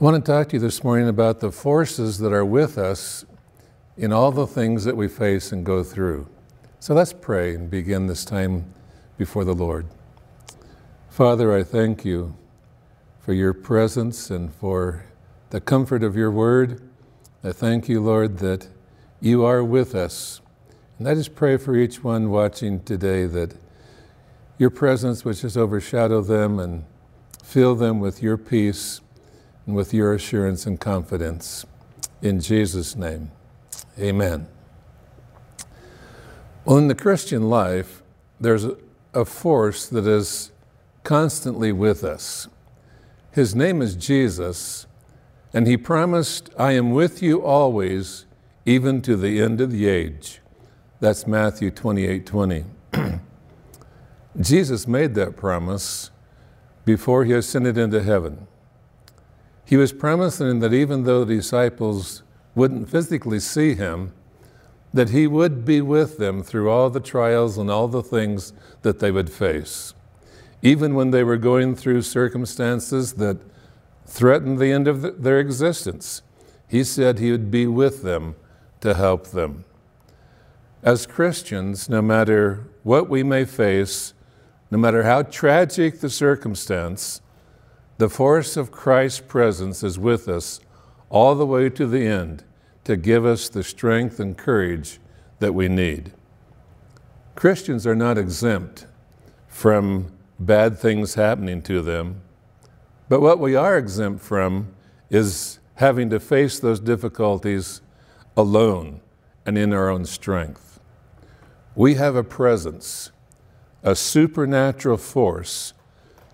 I want to talk to you this morning about the forces that are with us in all the things that we face and go through. So let's pray and begin this time before the Lord. Father, I thank you for your presence and for the comfort of your word. I thank you, Lord, that you are with us. And I just pray for each one watching today that your presence, which has overshadowed them, and fill them with your peace and with your assurance and confidence. In Jesus' name, amen. Well, in the Christian life, there's a force that is constantly with us. His name is Jesus, and he promised, I am with you always, even to the end of the age. That's Matthew 28 20. Jesus made that promise before he ascended into heaven. He was promising that even though the disciples wouldn't physically see him, that he would be with them through all the trials and all the things that they would face. Even when they were going through circumstances that threatened the end of the, their existence, he said he would be with them to help them. As Christians, no matter what we may face, no matter how tragic the circumstance, the force of Christ's presence is with us all the way to the end to give us the strength and courage that we need. Christians are not exempt from bad things happening to them, but what we are exempt from is having to face those difficulties alone and in our own strength. We have a presence, a supernatural force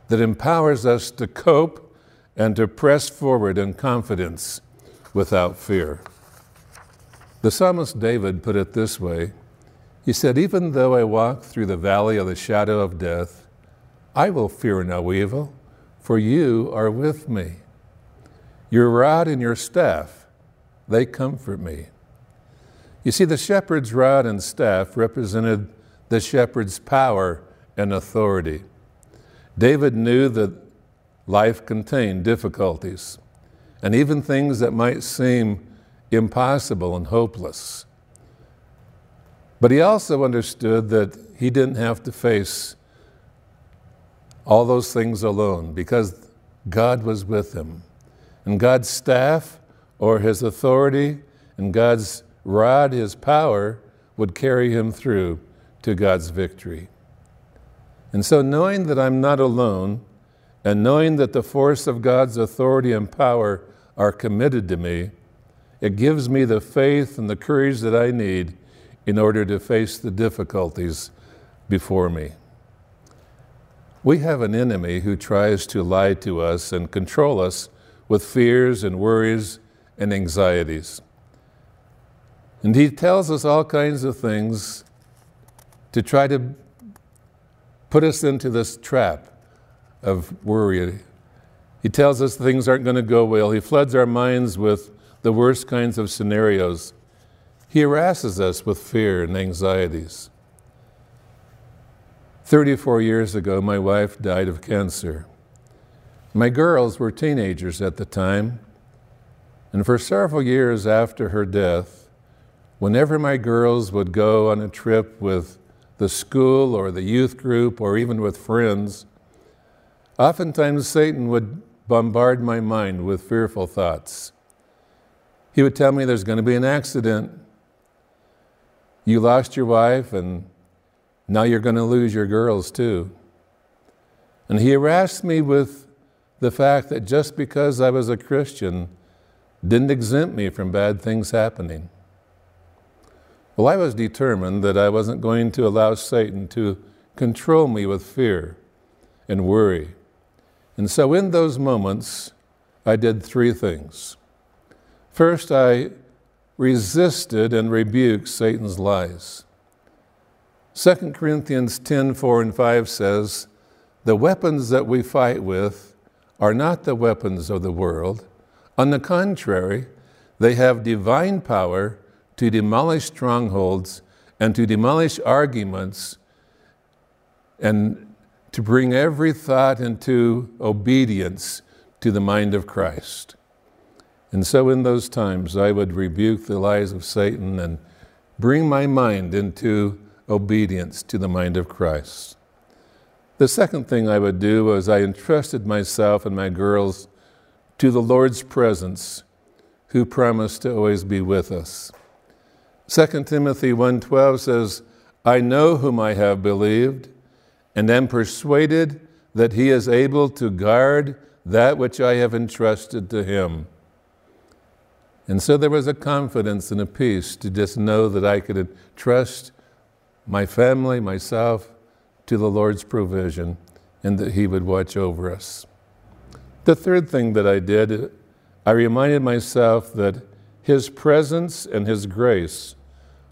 that empowers us to cope and to press forward in confidence without fear. The psalmist David put it this way He said, Even though I walk through the valley of the shadow of death, I will fear no evil, for you are with me. Your rod and your staff, they comfort me. You see, the shepherd's rod and staff represented the shepherd's power and authority. David knew that life contained difficulties and even things that might seem impossible and hopeless. But he also understood that he didn't have to face all those things alone because God was with him. And God's staff or his authority and God's rod, his power, would carry him through to God's victory. And so, knowing that I'm not alone, and knowing that the force of God's authority and power are committed to me, it gives me the faith and the courage that I need in order to face the difficulties before me. We have an enemy who tries to lie to us and control us with fears and worries and anxieties. And he tells us all kinds of things to try to put us into this trap of worry. He tells us things aren't going to go well. He floods our minds with the worst kinds of scenarios. He harasses us with fear and anxieties. 34 years ago, my wife died of cancer. My girls were teenagers at the time, and for several years after her death, whenever my girls would go on a trip with the school or the youth group or even with friends, oftentimes Satan would bombard my mind with fearful thoughts. He would tell me there's going to be an accident. You lost your wife, and now you're going to lose your girls too. And he harassed me with the fact that just because I was a Christian didn't exempt me from bad things happening. Well, I was determined that I wasn't going to allow Satan to control me with fear and worry. And so, in those moments, I did three things. First, I resisted and rebuked Satan's lies. 2 Corinthians 10 4 and 5 says, The weapons that we fight with are not the weapons of the world. On the contrary, they have divine power to demolish strongholds and to demolish arguments and to bring every thought into obedience to the mind of Christ. And so, in those times, I would rebuke the lies of Satan and bring my mind into obedience to the mind of Christ. The second thing I would do was I entrusted myself and my girls to the Lord's presence, who promised to always be with us. 2 Timothy 1:12 says, "I know whom I have believed, and am persuaded that he is able to guard that which I have entrusted to him." And so there was a confidence and a peace to just know that I could trust my family, myself, to the Lord's provision and that He would watch over us. The third thing that I did, I reminded myself that His presence and His grace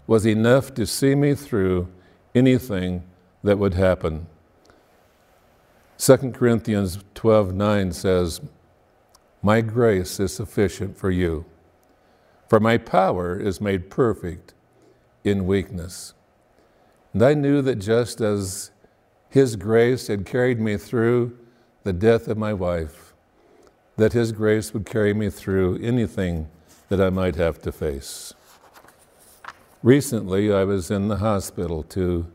was enough to see me through anything that would happen. 2 Corinthians 12 9 says, My grace is sufficient for you for my power is made perfect in weakness. And I knew that just as His grace had carried me through the death of my wife, that His grace would carry me through anything that I might have to face. Recently, I was in the hospital to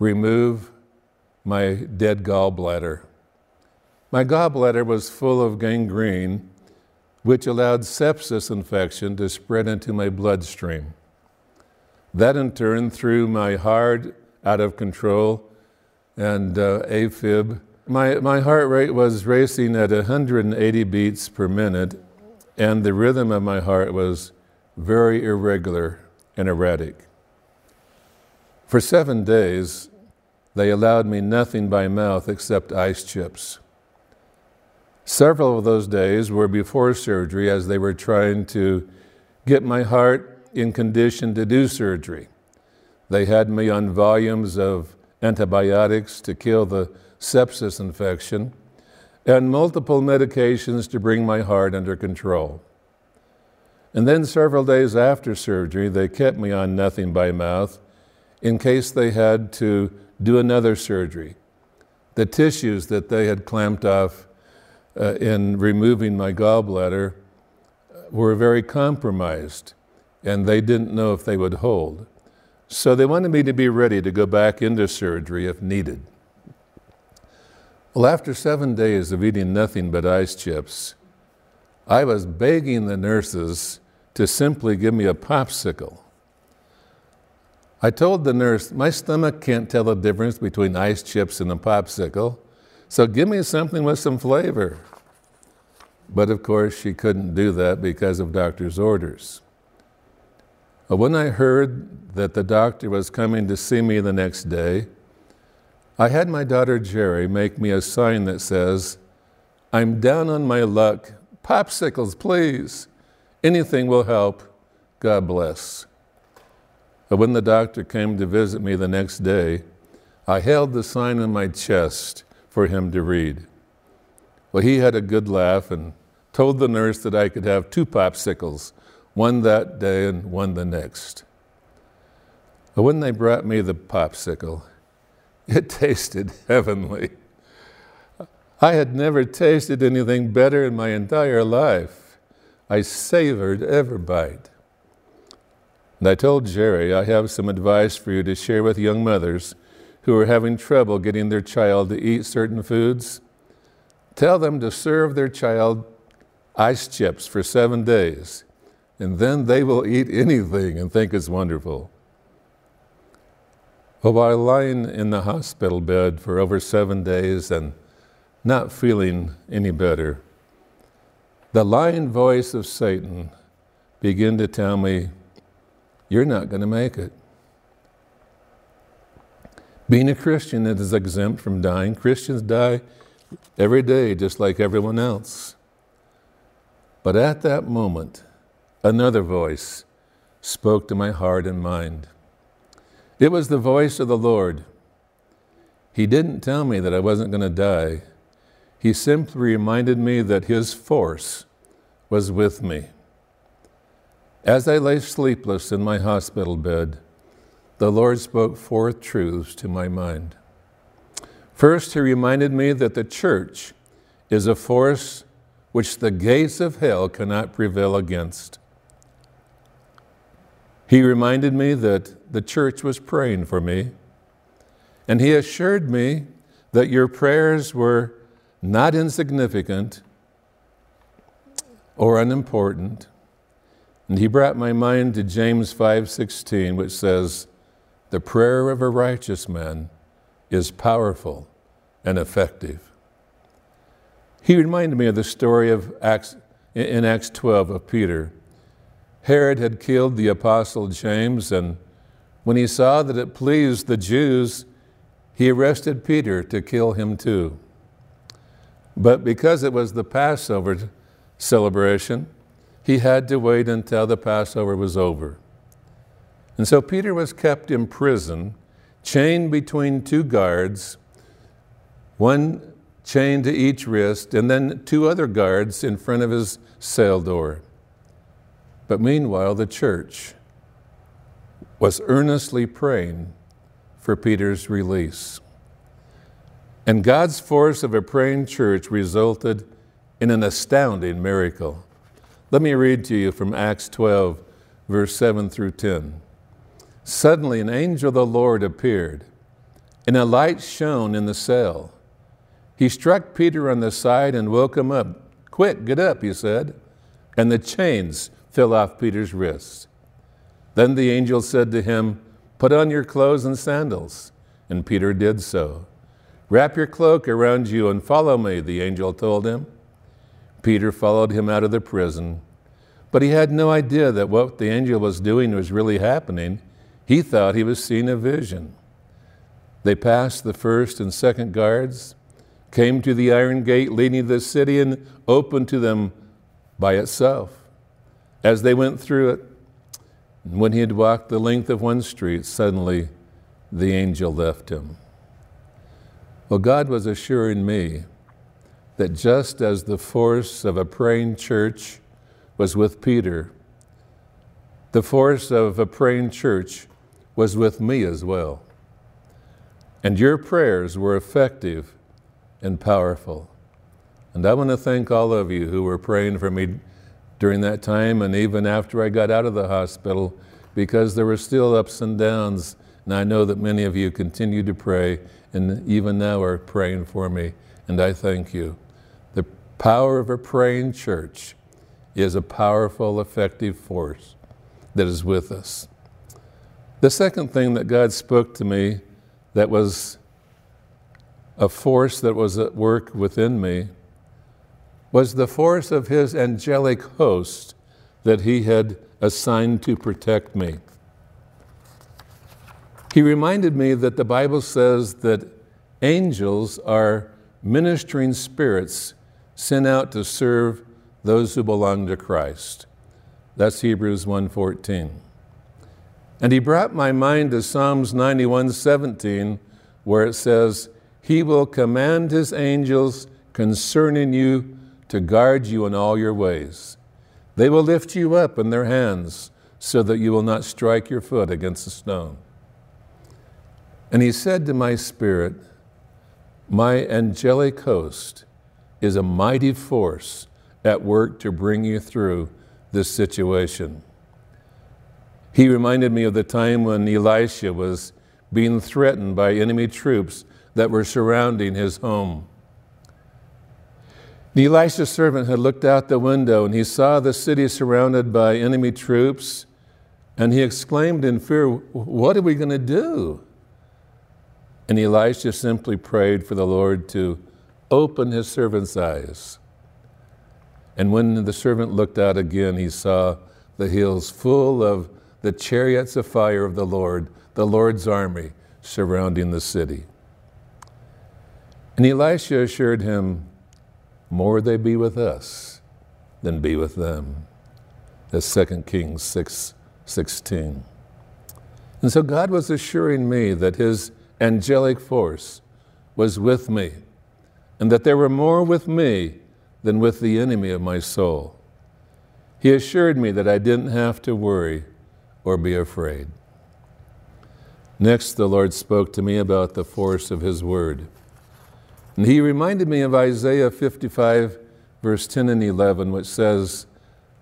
remove my dead gallbladder. My gallbladder was full of gangrene which allowed sepsis infection to spread into my bloodstream. That in turn threw my heart out of control and uh, AFib. My, my heart rate was racing at 180 beats per minute, and the rhythm of my heart was very irregular and erratic. For seven days, they allowed me nothing by mouth except ice chips. Several of those days were before surgery as they were trying to get my heart in condition to do surgery. They had me on volumes of antibiotics to kill the sepsis infection and multiple medications to bring my heart under control. And then several days after surgery, they kept me on nothing by mouth in case they had to do another surgery. The tissues that they had clamped off uh, in removing my gallbladder were very compromised, and they didn't know if they would hold. So they wanted me to be ready to go back into surgery if needed. Well, after seven days of eating nothing but ice chips, I was begging the nurses to simply give me a popsicle. I told the nurse, my stomach can't tell the difference between ice chips and a popsicle. So give me something with some flavor. But of course, she couldn't do that because of doctor's orders. Uh, when I heard that the doctor was coming to see me the next day, I had my daughter Jerry make me a sign that says, I'm down on my luck. Popsicles, please. Anything will help. God bless. But when the doctor came to visit me the next day, I held the sign in my chest for him to read. Well, he had a good laugh and told the nurse that I could have two popsicles, one that day and one the next. But when they brought me the popsicle, it tasted heavenly. I had never tasted anything better in my entire life. I savored every bite. And I told Jerry, I have some advice for you to share with young mothers who are having trouble getting their child to eat certain foods, tell them to serve their child ice chips for seven days, and then they will eat anything and think it's wonderful. Well, while lying in the hospital bed for over seven days and not feeling any better, the lying voice of Satan began to tell me, You're not going to make it. Being a Christian is exempt from dying. Christians die every day, just like everyone else. But at that moment, another voice spoke to my heart and mind. It was the voice of the Lord. He didn't tell me that I wasn't going to die. He simply reminded me that His force was with me. As I lay sleepless in my hospital bed, the Lord spoke forth truths to my mind. First, He reminded me that the church is a force which the gates of hell cannot prevail against. He reminded me that the church was praying for me, and he assured me that your prayers were not insignificant or unimportant. And he brought my mind to James 5:16 which says, "The prayer of a righteous man is powerful and effective." He reminded me of the story of Acts in Acts 12 of Peter Herod had killed the apostle James, and when he saw that it pleased the Jews, he arrested Peter to kill him too. But because it was the Passover celebration, he had to wait until the Passover was over. And so Peter was kept in prison, chained between two guards, one chained to each wrist, and then two other guards in front of his cell door. But meanwhile, the church was earnestly praying for Peter's release. And God's force of a praying church resulted in an astounding miracle. Let me read to you from Acts 12, verse 7 through 10. Suddenly, an angel of the Lord appeared, and a light shone in the cell. He struck Peter on the side and woke him up. Quick, get up, he said. And the chains fell off Peter's wrists. Then the angel said to him, Put on your clothes and sandals. And Peter did so. Wrap your cloak around you and follow me, the angel told him. Peter followed him out of the prison, but he had no idea that what the angel was doing was really happening. He thought he was seeing a vision. They passed the first and second guards, came to the iron gate leading to the city, and opened to them by itself. As they went through it, when he had walked the length of one street, suddenly the angel left him. Well, God was assuring me that just as the force of a praying church was with Peter, the force of a praying church was with me as well. And your prayers were effective and powerful. And I want to thank all of you who were praying for me during that time and even after I got out of the hospital because there were still ups and downs. And I know that many of you continued to pray and even now are praying for me. And I thank you. The power of a praying church is a powerful, effective force that is with us. The second thing that God spoke to me that was a force that was at work within me was the force of his angelic host that he had assigned to protect me. He reminded me that the Bible says that angels are ministering spirits sent out to serve those who belong to Christ. That's Hebrews 1:14. And he brought my mind to Psalms 91:17 where it says, "He will command his angels concerning you to guard you in all your ways. They will lift you up in their hands so that you will not strike your foot against a stone. And he said to my spirit, My angelic host is a mighty force at work to bring you through this situation. He reminded me of the time when Elisha was being threatened by enemy troops that were surrounding his home. Elisha's servant had looked out the window and he saw the city surrounded by enemy troops, and he exclaimed in fear, What are we going to do? And Elisha simply prayed for the Lord to open his servant's eyes. And when the servant looked out again, he saw the hills full of the chariots of fire of the Lord, the Lord's army surrounding the city. And Elisha assured him, more they be with us than be with them. That's 2 Kings 6 16. And so God was assuring me that His angelic force was with me, and that there were more with me than with the enemy of my soul. He assured me that I didn't have to worry or be afraid. Next, the Lord spoke to me about the force of His Word. And he reminded me of Isaiah 55, verse 10 and 11, which says,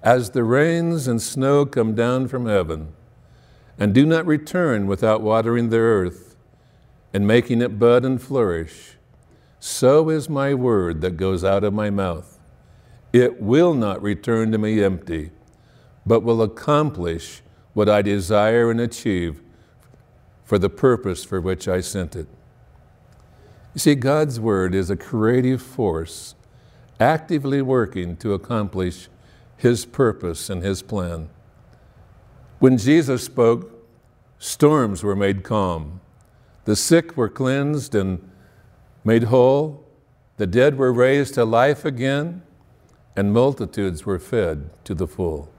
As the rains and snow come down from heaven, and do not return without watering the earth and making it bud and flourish, so is my word that goes out of my mouth. It will not return to me empty, but will accomplish what I desire and achieve for the purpose for which I sent it. You see, God's Word is a creative force actively working to accomplish His purpose and His plan. When Jesus spoke, storms were made calm, the sick were cleansed and made whole, the dead were raised to life again, and multitudes were fed to the full.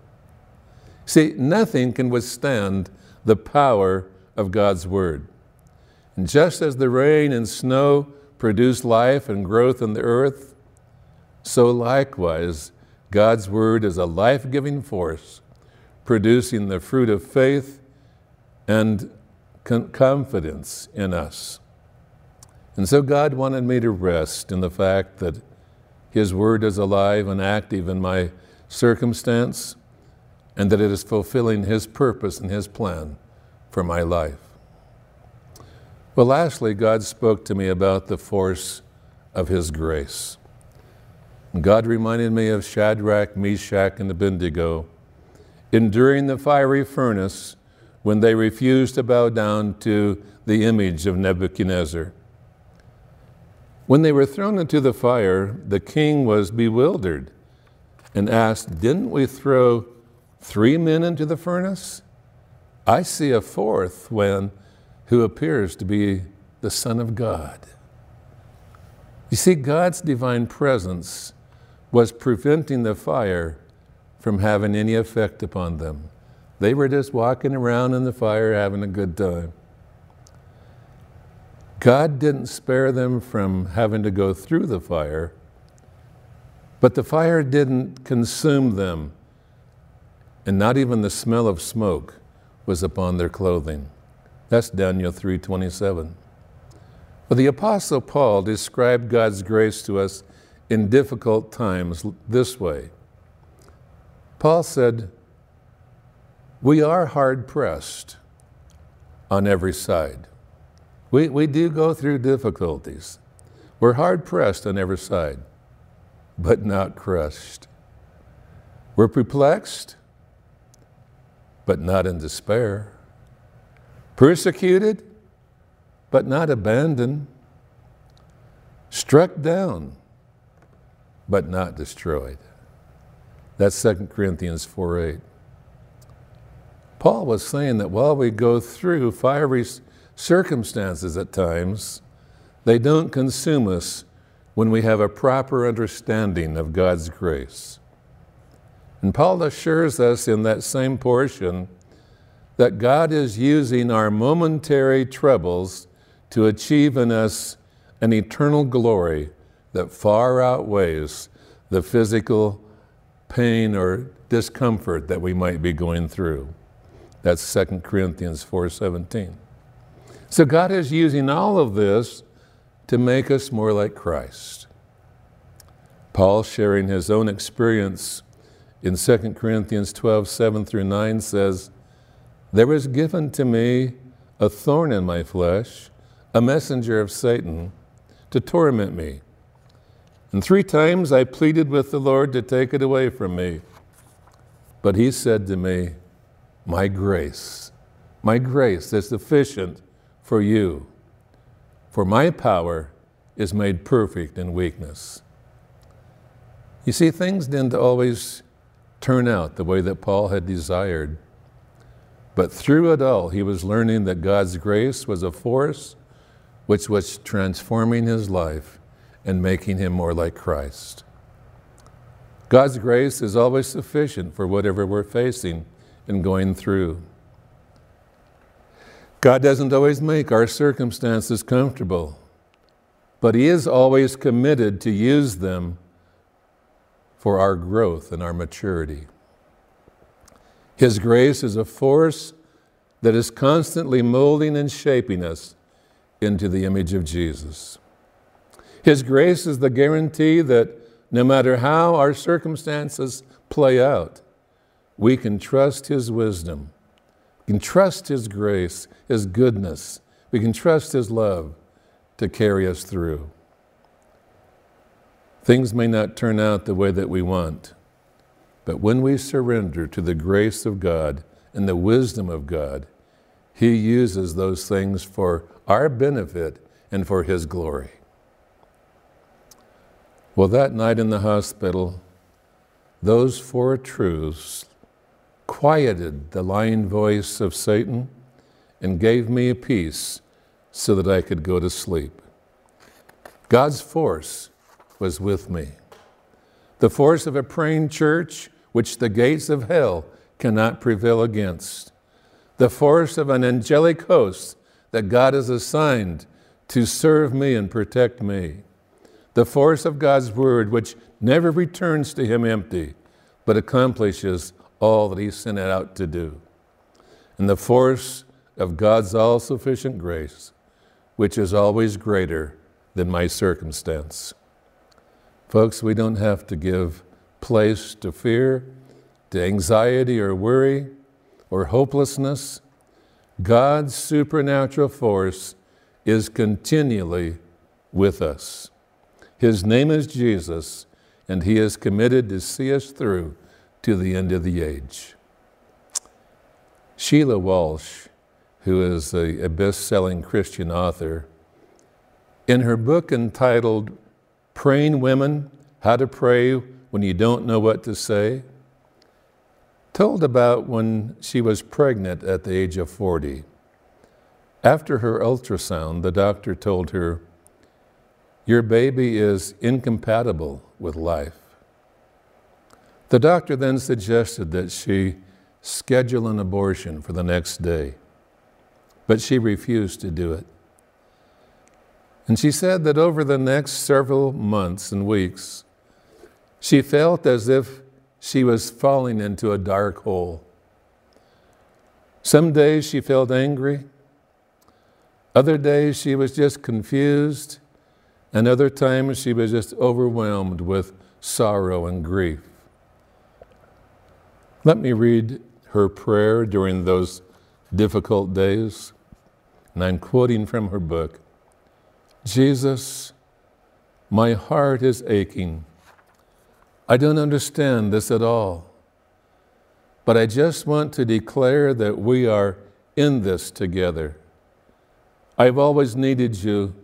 See, nothing can withstand the power of God's Word. And just as the rain and snow produce life and growth in the earth, so likewise God's Word is a life giving force, producing the fruit of faith and confidence in us. And so God wanted me to rest in the fact that His Word is alive and active in my circumstance and that it is fulfilling His purpose and His plan for my life. Well, lastly, God spoke to me about the force of His grace. God reminded me of Shadrach, Meshach, and Abednego enduring the fiery furnace when they refused to bow down to the image of Nebuchadnezzar. When they were thrown into the fire, the king was bewildered and asked, Didn't we throw three men into the furnace? I see a fourth when who appears to be the Son of God. You see, God's divine presence was preventing the fire from having any effect upon them. They were just walking around in the fire having a good time. God didn't spare them from having to go through the fire, but the fire didn't consume them, and not even the smell of smoke was upon their clothing. That's Daniel 3:27. But the apostle Paul described God's grace to us in difficult times this way. Paul said, "We are hard pressed on every side. We, we do go through difficulties. We're hard pressed on every side, but not crushed. We're perplexed, but not in despair persecuted, but not abandoned, struck down, but not destroyed. That's 2 Corinthians 4 8. Paul was saying that while we go through fiery circumstances at times, they don't consume us when we have a proper understanding of God's grace. And Paul assures us in that same portion that God is using our momentary troubles to achieve in us an eternal glory that far outweighs the physical pain or discomfort that we might be going through. That's 2 Corinthians 4:17. So God is using all of this to make us more like Christ. Paul sharing his own experience in 2 Corinthians 12, 7 through 9 says, there was given to me a thorn in my flesh, a messenger of Satan, to torment me. And three times I pleaded with the Lord to take it away from me. But he said to me, My grace, my grace is sufficient for you, for my power is made perfect in weakness. You see, things didn't always turn out the way that Paul had desired. But through it all, he was learning that God's grace was a force which was transforming his life and making him more like Christ. God's grace is always sufficient for whatever we're facing and going through. God doesn't always make our circumstances comfortable, but He is always committed to use them for our growth and our maturity. His grace is a force that is constantly molding and shaping us into the image of Jesus. His grace is the guarantee that no matter how our circumstances play out, we can trust His wisdom. We can trust His grace, His goodness. We can trust His love to carry us through. Things may not turn out the way that we want, but when we surrender to the grace of God and the wisdom of God, He uses those things for our benefit and for His glory. Well, that night in the hospital, those four truths quieted the lying voice of Satan and gave me a peace so that I could go to sleep. God's force was with me. The force of a praying church, which the gates of hell cannot prevail against. The force of an angelic host that God has assigned to serve me and protect me. The force of God's word, which never returns to him empty, but accomplishes all that he sent it out to do. And the force of God's all sufficient grace, which is always greater than my circumstance. Folks, we don't have to give place to fear, to anxiety or worry or hopelessness. God's supernatural force is continually with us. His name is Jesus, and He is committed to see us through to the end of the age. Sheila Walsh, who is a, a best selling Christian author, in her book entitled Praying Women How to Pray When You Don't Know What to Say, told about when she was pregnant at the age of 40. After her ultrasound, the doctor told her, Your baby is incompatible with life. The doctor then suggested that she schedule an abortion for the next day, but she refused to do it. And she said that over the next several months and weeks, she felt as if she was falling into a dark hole. Some days she felt angry. Other days she was just confused. And other times she was just overwhelmed with sorrow and grief. Let me read her prayer during those difficult days. And I'm quoting from her book Jesus, my heart is aching I don't understand this at all. But I just want to declare that we are in this together. I've always needed you,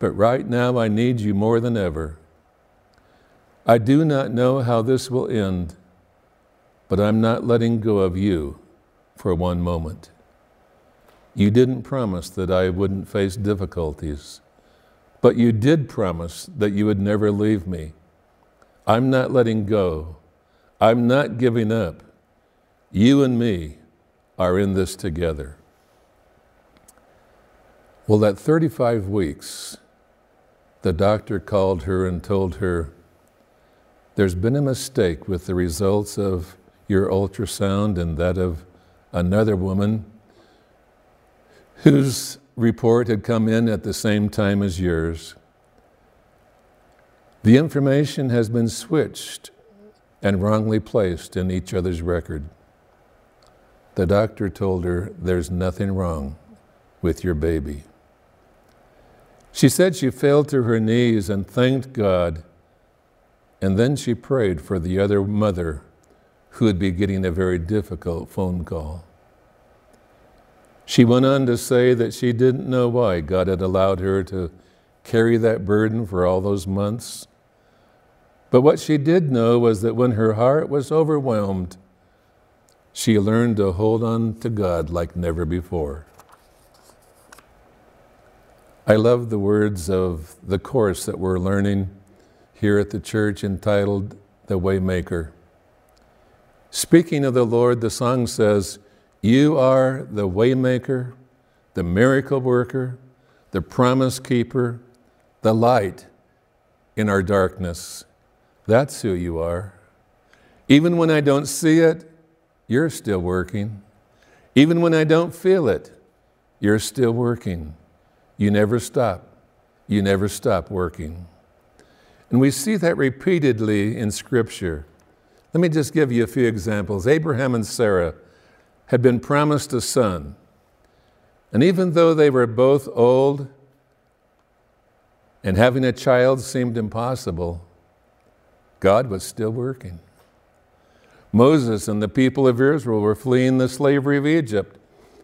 but right now I need you more than ever. I do not know how this will end, but I'm not letting go of you for one moment. You didn't promise that I wouldn't face difficulties, but you did promise that you would never leave me. I'm not letting go. I'm not giving up. You and me are in this together. Well, that 35 weeks, the doctor called her and told her, There's been a mistake with the results of your ultrasound and that of another woman whose report had come in at the same time as yours. The information has been switched and wrongly placed in each other's record. The doctor told her, There's nothing wrong with your baby. She said she fell to her knees and thanked God, and then she prayed for the other mother who would be getting a very difficult phone call. She went on to say that she didn't know why God had allowed her to carry that burden for all those months but what she did know was that when her heart was overwhelmed, she learned to hold on to God like never before. I love the words of the course that we're learning here at the church entitled The Waymaker. Speaking of the Lord, the song says, You are the waymaker, the miracle worker, the promise keeper, the light in our darkness. That's who you are. Even when I don't see it, you're still working. Even when I don't feel it, you're still working. You never stop. You never stop working. And we see that repeatedly in Scripture. Let me just give you a few examples. Abraham and Sarah had been promised a son. And even though they were both old and having a child seemed impossible, God was still working. Moses and the people of Israel were fleeing the slavery of Egypt.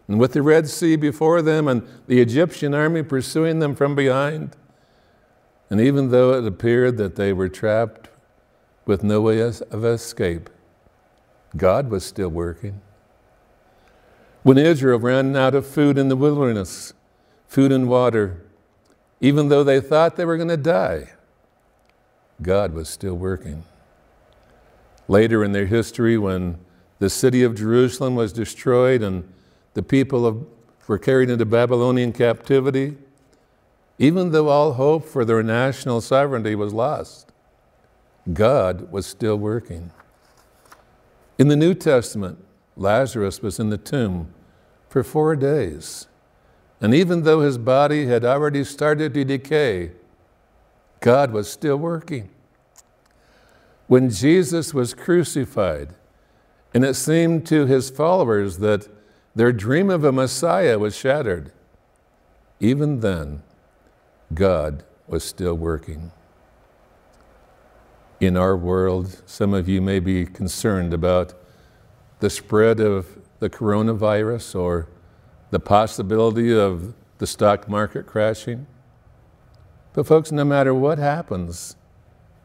And with the Red Sea before them and the Egyptian army pursuing them from behind, and even though it appeared that they were trapped with no way of escape, God was still working. When Israel ran out of food in the wilderness, food and water, even though they thought they were going to die, God was still working. Later in their history, when the city of Jerusalem was destroyed and the people of, were carried into Babylonian captivity, even though all hope for their national sovereignty was lost, God was still working. In the New Testament, Lazarus was in the tomb for four days. And even though his body had already started to decay, God was still working. When Jesus was crucified, and it seemed to his followers that their dream of a Messiah was shattered, even then, God was still working. In our world, some of you may be concerned about the spread of the coronavirus or the possibility of the stock market crashing. But, folks, no matter what happens,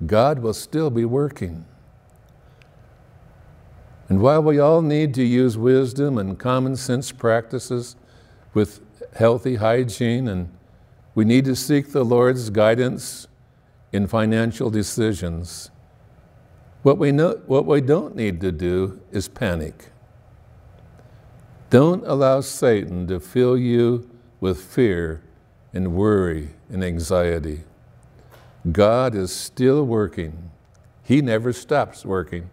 God will still be working. And while we all need to use wisdom and common sense practices with healthy hygiene and we need to seek the Lord's guidance in financial decisions. What we, know, what we don't need to do is panic. Don't allow Satan to fill you with fear and worry and anxiety. God is still working. He never stops working.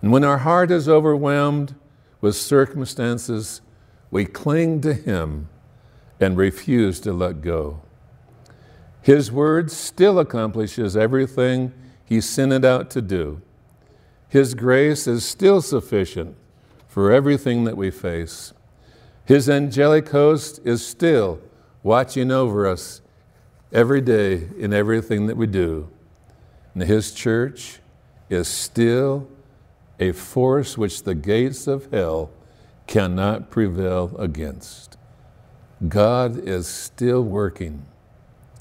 And when our heart is overwhelmed with circumstances, we cling to Him and refuse to let go. His word still accomplishes everything He sent it out to do. His grace is still sufficient for everything that we face. His angelic host is still watching over us every day in everything that we do. And His church is still a force which the gates of hell cannot prevail against. God is still working.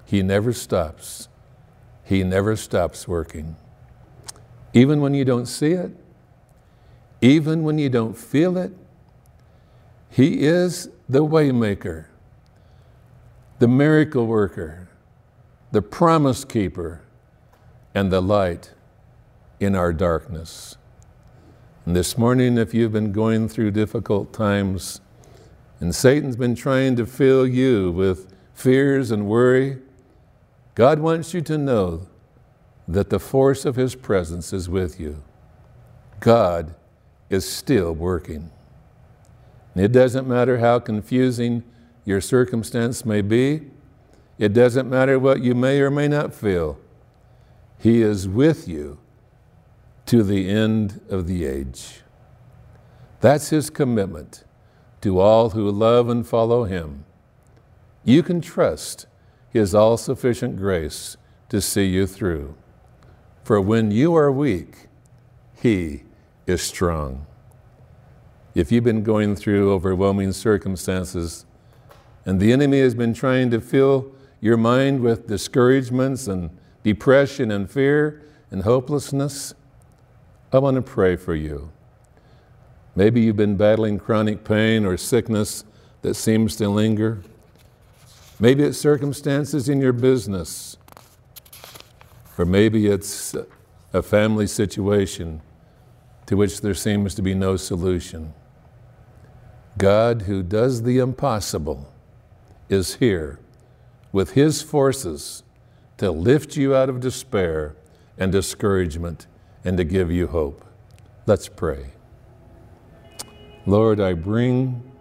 He never stops. He never stops working. Even when you don't see it, even when you don't feel it, He is the waymaker, the miracle worker, the promise keeper, and the light in our darkness. And this morning, if you've been going through difficult times, and Satan's been trying to fill you with fears and worry. God wants you to know that the force of His presence is with you. God is still working. It doesn't matter how confusing your circumstance may be, it doesn't matter what you may or may not feel. He is with you to the end of the age. That's His commitment to all who love and follow Him. You can trust His all sufficient grace to see you through. For when you are weak, He is strong. If you've been going through overwhelming circumstances and the enemy has been trying to fill your mind with discouragements and depression and fear and hopelessness, I want to pray for you. Maybe you've been battling chronic pain or sickness that seems to linger. Maybe it's circumstances in your business, or maybe it's a family situation to which there seems to be no solution. God, who does the impossible, is here with His forces to lift you out of despair and discouragement and to give you hope. Let's pray. Lord, I bring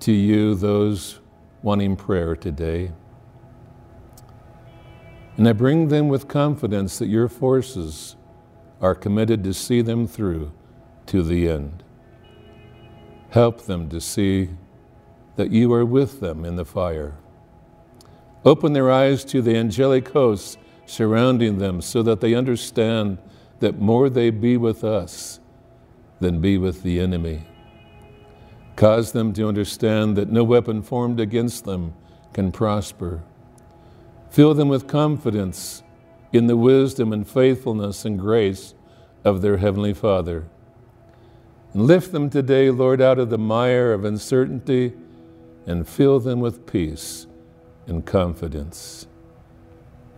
to you those wanting prayer today. And I bring them with confidence that your forces are committed to see them through to the end. Help them to see that you are with them in the fire. Open their eyes to the angelic hosts surrounding them so that they understand that more they be with us than be with the enemy. Cause them to understand that no weapon formed against them can prosper. Fill them with confidence in the wisdom and faithfulness and grace of their Heavenly Father. And lift them today, Lord, out of the mire of uncertainty and fill them with peace and confidence.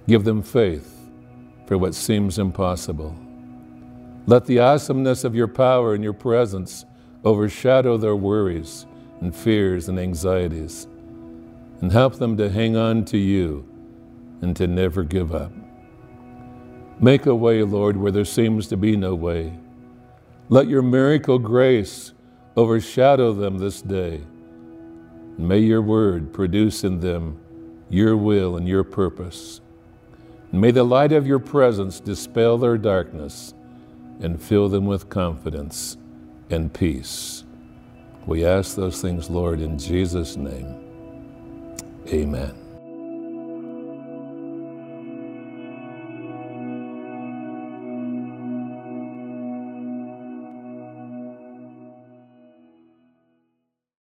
Give them faith for what seems impossible. Let the awesomeness of your power and your presence overshadow their worries and fears and anxieties, and help them to hang on to you and to never give up. Make a way, Lord, where there seems to be no way. Let your miracle grace overshadow them this day. May your word produce in them your will and your purpose. May the light of your presence dispel their darkness and fill them with confidence and peace. We ask those things, Lord, in Jesus' name. Amen.